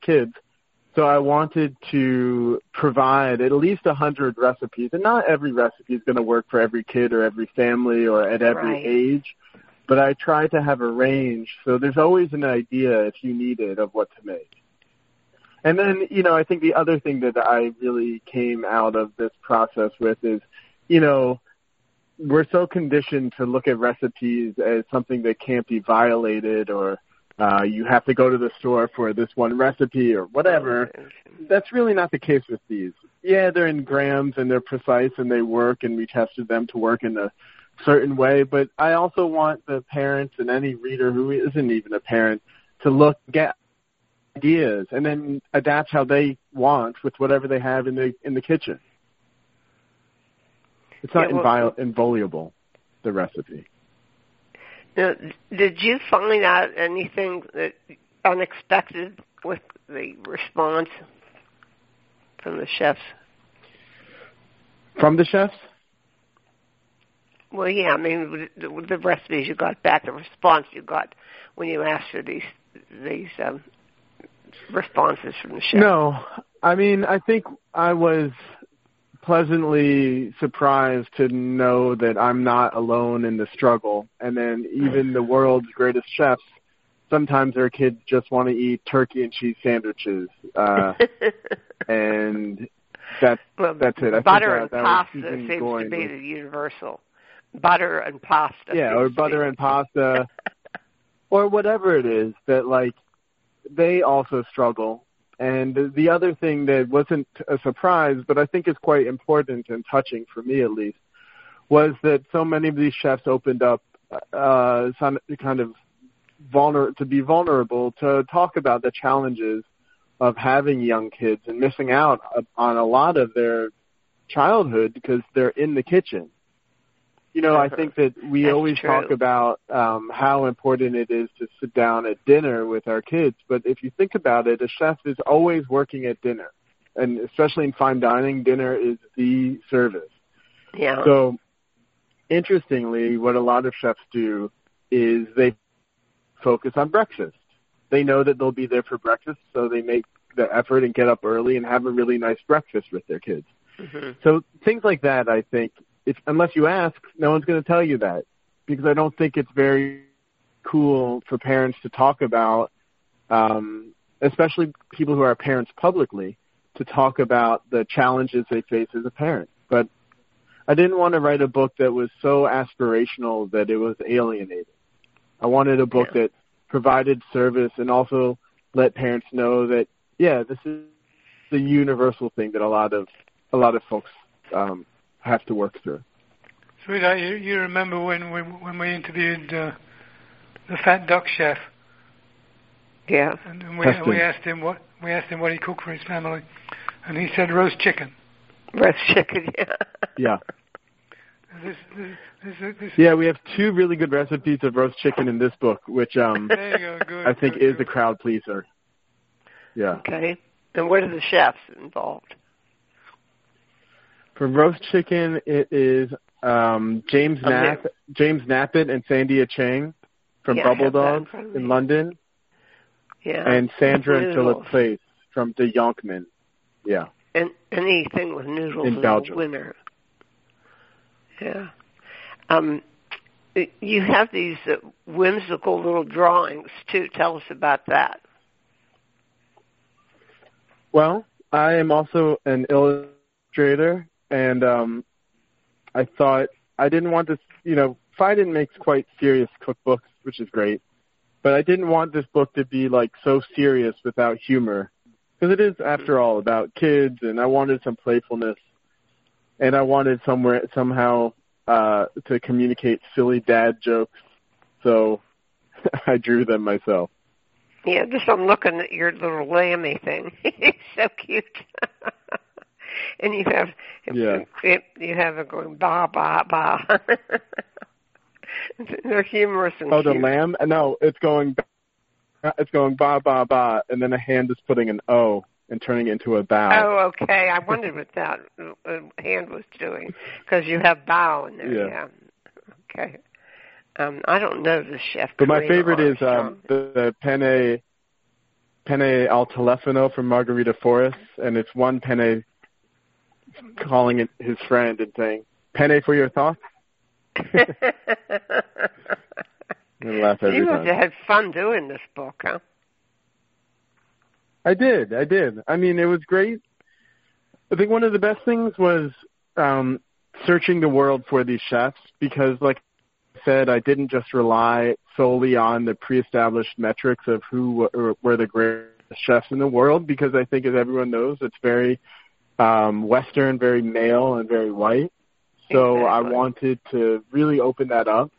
So I wanted to provide at least a hundred recipes, and not every recipe is going to work for every kid or every family or at every Right. age. But I try to have a range, so there's always an idea if you need it of what to make. And then, you know, I think the other thing that I really came out of this process with is, you know, we're so conditioned to look at recipes as something that can't be violated or uh, you have to go to the store for this one recipe or whatever. That's really not the case with these. Yeah, they're in grams and they're precise and they work and we tested them to work in a certain way, but I also want the parents and any reader who isn't even a parent to look get ideas and then adapt how they want with whatever they have in the in the kitchen. It's not Yeah, well- invio- inviolable, the recipe. Now, did you find out anything that unexpected with the response from the chefs? From the chefs? Well, yeah, I mean the, the recipes you got back, the response you got when you asked for these these um, responses from the chefs. No. I mean, I think I was pleasantly surprised to know that I'm not alone in the struggle. And then even the world's greatest chefs, sometimes their kids just want to eat turkey and cheese sandwiches. Uh, and that's well, that's it. I think butter that- and that pasta seems to be the universal. Butter and pasta. yeah, or butter and pasta, or whatever it is that like they also struggle. And the other thing that wasn't a surprise, but I think is quite important and touching for me at least, was that so many of these chefs opened up uh, some kind of vulner to be vulnerable to talk about the challenges of having young kids and missing out on a lot of their childhood because they're in the kitchen. You know, I think that we That's always true. talk about um, how important it is to sit down at dinner with our kids, but if you think about it, a chef is always working at dinner. and especially in fine dining, dinner is the service. Yeah. So, interestingly, what a lot of chefs do is they focus on breakfast. They know that they'll be there for breakfast, so they make the effort and get up early and have a really nice breakfast with their kids. hmm So things like that, I think, if unless you ask, no one's going to tell you that because I don't think it's very cool for parents to talk about, um, especially people who are parents publicly, to talk about the challenges they face as a parent. But I didn't want to write a book that was so aspirational that it was alienating. I wanted a book Yeah. that provided service and also let parents know that yeah, this is the universal thing that a lot of a lot of folks um, have to work through. Sweetheart, you, you remember when we when we interviewed uh, the Fat Duck chef, Yeah. and, and we Heston. we asked him what we asked him what he cooked for his family, and he said roast chicken. Roast chicken. Yeah. Yeah. This, this, this, this, Yeah, we have two really good recipes of roast chicken in this book, which um, go. Good. I think good, is a crowd pleaser. Yeah. Okay. And what are the chefs involved? For roast chicken, it is um, James Okay. Knapp, James Knappett and Sandia Chang from Yeah, Bubble Dog in. London, Yeah. and Sandra and. Filip Claeys from De Jonkman. Yeah. And anything with noodles In Belgium. a winner. Yeah. Um, you have these uh, whimsical little drawings too. Tell us about that. Well, I am also an illustrator, and um, I thought I didn't want this. You know, Phaidon makes quite serious cookbooks, which is great, but I didn't want this book to be like so serious without humor, because it is, after all, about kids, and I wanted some playfulness, and I wanted somewhere somehow uh, to communicate silly dad jokes, so I drew them myself. Yeah, just I'm looking at your little lammy thing. it's so cute. and you have Yeah. it, you have it going ba ba ba. They're humorous and Oh, the lamb? No, it's going. It's going ba ba ba, and then a hand is putting an O and turning it into a bow. Oh, okay. I wondered what that uh, hand was doing because you have bow in there. Yeah. Yeah. Okay. Um, I don't know the chef. but my favorite is um, the, the penne penne al telefono from Margarita Forés, and it's one penne calling it his friend and saying, "Penne for your thoughts." And laugh every you must have had fun doing this book, huh? I did. I did. I mean, it was great. I think one of the best things was um, searching the world for these chefs because, like I said, I didn't just rely solely on the pre-established metrics of who were, were the greatest chefs in the world because I think, as everyone knows, it's very um, Western, very male, and very white. So I wanted to really open that up,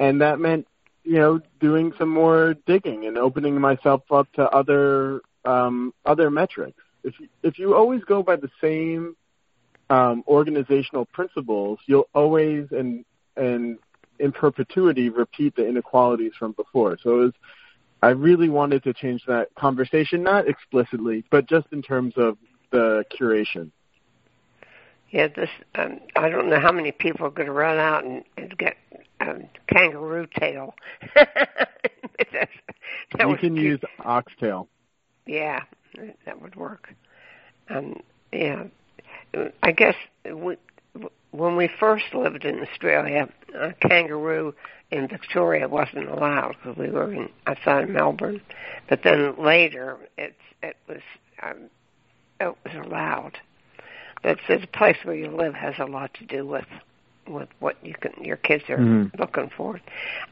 and that meant, you know, doing some more digging and opening myself up to other um, other metrics. If you, if you always go by the same um, organizational principles, you'll always and and in perpetuity repeat the inequalities from before. So it was, I really wanted to change that conversation, not explicitly, but just in terms of the curation. Yeah, this. Um, I don't know how many people are going to run out and, and get um, kangaroo tail. that, that you can cute. use oxtail. Yeah, that would work. Um, yeah, I guess we, when we first lived in Australia, a kangaroo in Victoria wasn't allowed because we were in, outside of Melbourne. But then later, it's it was um, it was allowed. But the place where you live has a lot to do with with what you can your kids are Mhm. looking for.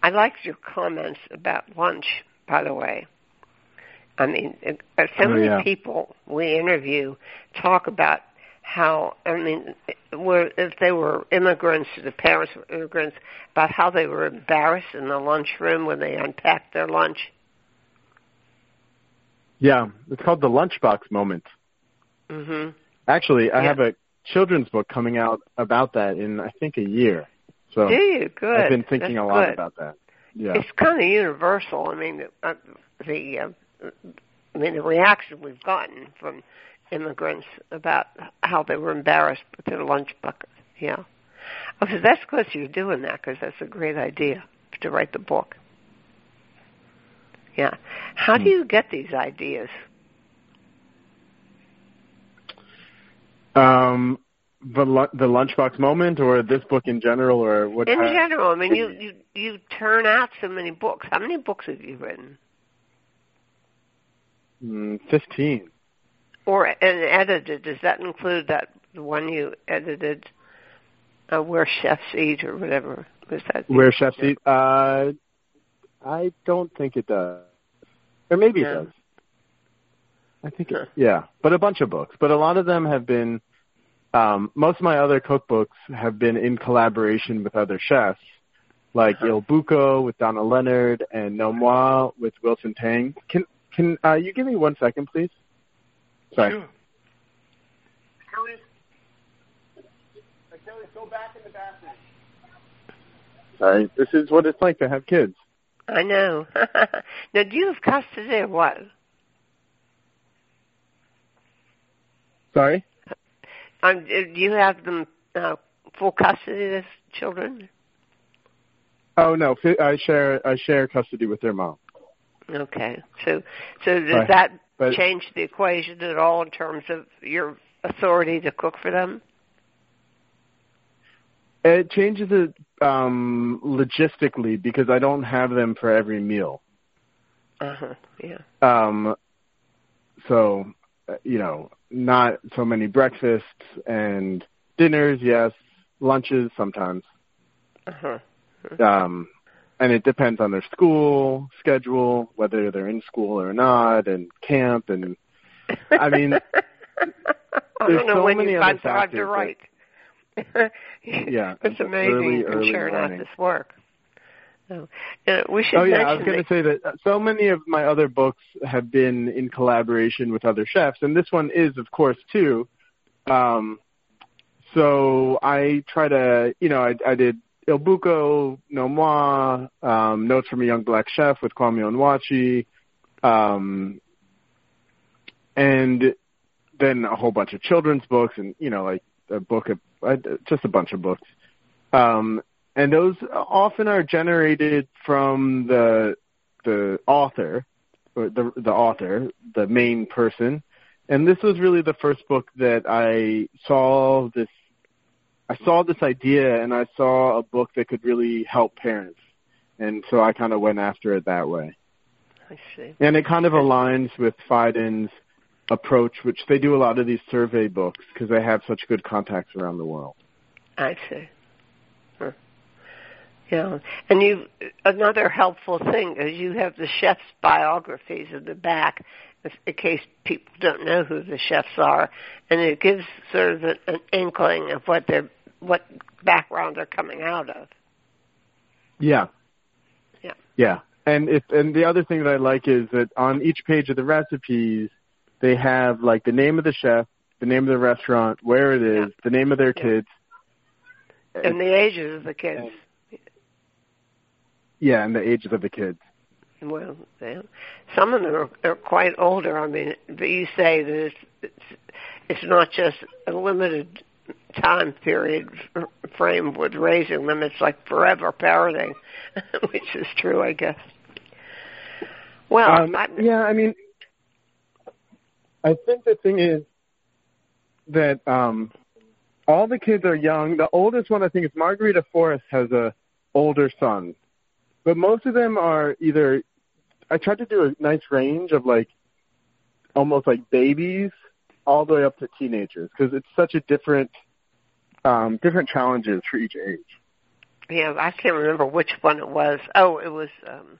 I liked your comments about lunch, by the way. I mean, uh, so Oh, many yeah. people we interview talk about how I mean, were if they were immigrants, the parents were immigrants, about how they were embarrassed in the lunchroom when they unpacked their lunch. Yeah, it's called the lunchbox moment. Hmm Actually, I Yeah. have a children's book coming out about that in I think a year. So Do you? Good. I've been thinking That's a lot good. about that. Yeah. It's kind of universal. I mean, the, uh, the uh, I mean, the reaction we've gotten from immigrants about how they were embarrassed with their lunch bucket. Yeah. Okay, that's good you're doing that because that's a great idea to write the book. Yeah. How do hmm. you get these ideas? Um, the the lunchbox moment, or this book in general, or what? In general, I mean, you you you turn out so many books. How many books have you written? Mm, Fifteen. Or and edited? Does that include that the one you edited? Uh, where chefs eat, or whatever was that? Where chefs eat? Uh, I don't think it does, or maybe it does. I think it, yeah, but a bunch of books. But a lot of them have been um, most of my other cookbooks have been in collaboration with other chefs, like uh-huh. Il Buco with Donna Lennard and Nom Wah with Wilson Tang. Can can uh, you give me one second, please? Sorry. Sure. Kelly, Kelly, go back in the bathroom. Sorry, this is what it's like to have kids. I know. now, do you have custody or what? Sorry. Um, do you have them uh, full custody of the children? Oh no, I share I share custody with their mom. Okay, so so does right. that but, change the equation at all in terms of your authority to cook for them? It changes it um, logistically because I don't have them for every meal. Uh huh. Yeah. Um. So, you know, not so many breakfasts and dinners, yes, lunches sometimes. Uh-huh. Um, and it depends on their school schedule, whether they're in school or not, and camp, and I mean, I don't know so when you find time to write. yeah, it's amazing early, you can churn out this work. Oh, uh, we should oh yeah, I was going to say that uh, so many of my other books have been in collaboration with other chefs, and this one is, of course, too. Um, so I try to, you know, I, I did Il Buco, Nom Wah, um, Notes from a Young Black Chef with Kwame Onwuachi, um, and then a whole bunch of children's books, and you know, like a book of uh, just a bunch of books. Um, and those often are generated from the the author, or the the author, the main person. And this was really the first book that I saw this. I saw this idea, and I saw a book that could really help parents, and so I kind of went after it that way. I see. And it kind of aligns with Phaidon's approach, which they do a lot of these survey books because they have such good contacts around the world. I see. Yeah, and you another helpful thing is you have the chefs' biographies in the back, in case people don't know who the chefs are, and it gives sort of an, inkling of what their what background they're coming out of. Yeah. Yeah. Yeah, and if and the other thing that I like is that on each page of the recipes, they have like the name of the chef, the name of the restaurant, where it is, yeah. the name of their yeah. kids, and the ages of the kids. And, yeah, and the ages of the kids. Well, yeah. some of them are, are quite older. I mean, but you say that it's, it's it's not just a limited time period frame with raising them. It's like forever parenting, which is true, I guess. Well, um, I, yeah, I mean, I think the thing is that um, all the kids are young. The oldest one, I think, is Margarita Forés has a older son but most of them are either. I tried to do a nice range of like almost like babies all the way up to teenagers because it's such a different um, different challenges for each age. Yeah, I can't remember which one it was. Oh, it was um,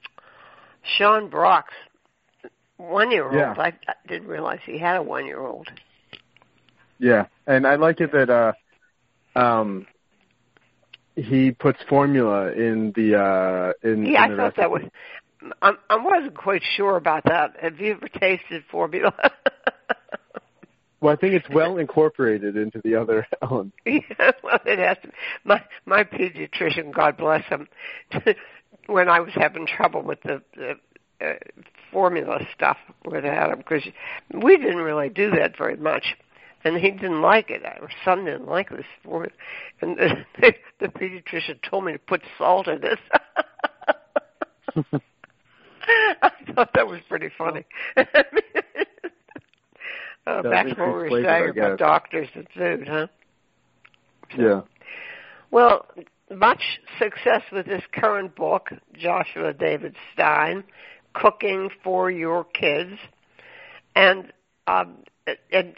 Sean Brock's one year old. Yeah. I, I didn't realize he had a one year old. Yeah, and I like it that uh, um, he puts formula in the uh in yeah in i thought recipe. that was i i wasn't quite sure about that. Have you ever tasted formula? Well i think it's well incorporated into the other elements. Yeah well it has to my my pediatrician god bless him when i was having trouble with the, the uh, formula stuff with Adam because we didn't really do that very much, and he didn't like it. Our son didn't like this formula, and the, the, the pediatrician told me to put salt in it. I thought that was pretty funny. uh, back to what we were saying about doctors and food, huh? Yeah. Well, much success with this current book, Joshua David Stein, Cooking for Your Kids, and um, and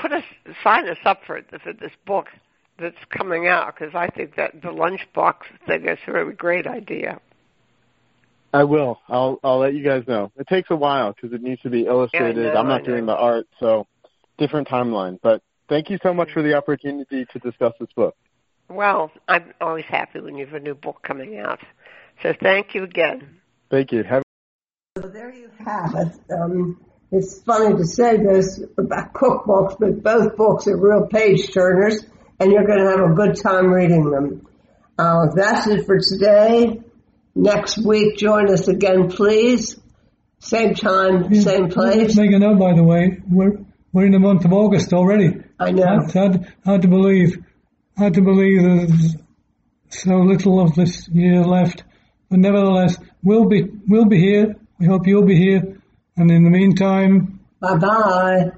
put us sign us up for for this book that's coming out because I think that the lunchbox thing is a really great idea. I will. I'll I'll let you guys know. It takes a while because it needs to be illustrated. Yeah, know, I'm not doing the art, so different timeline. But thank you so much for the opportunity to discuss this book. Well, I'm always happy when you have a new book coming out. So thank you again. Thank you. Have so there you have it. Um, it's funny to say this about cookbooks, but both books are real page turners, and you're going to have a good time reading them. Uh, that's it for today. Next week, join us again, please. Same time, yeah, same place. Make a note, by the way. We're we're in the month of August already. I know. It's hard, hard to believe. Hard to believe there's so little of this year left. But nevertheless, we'll be we'll be here. We hope you'll be here. And in the meantime, bye bye.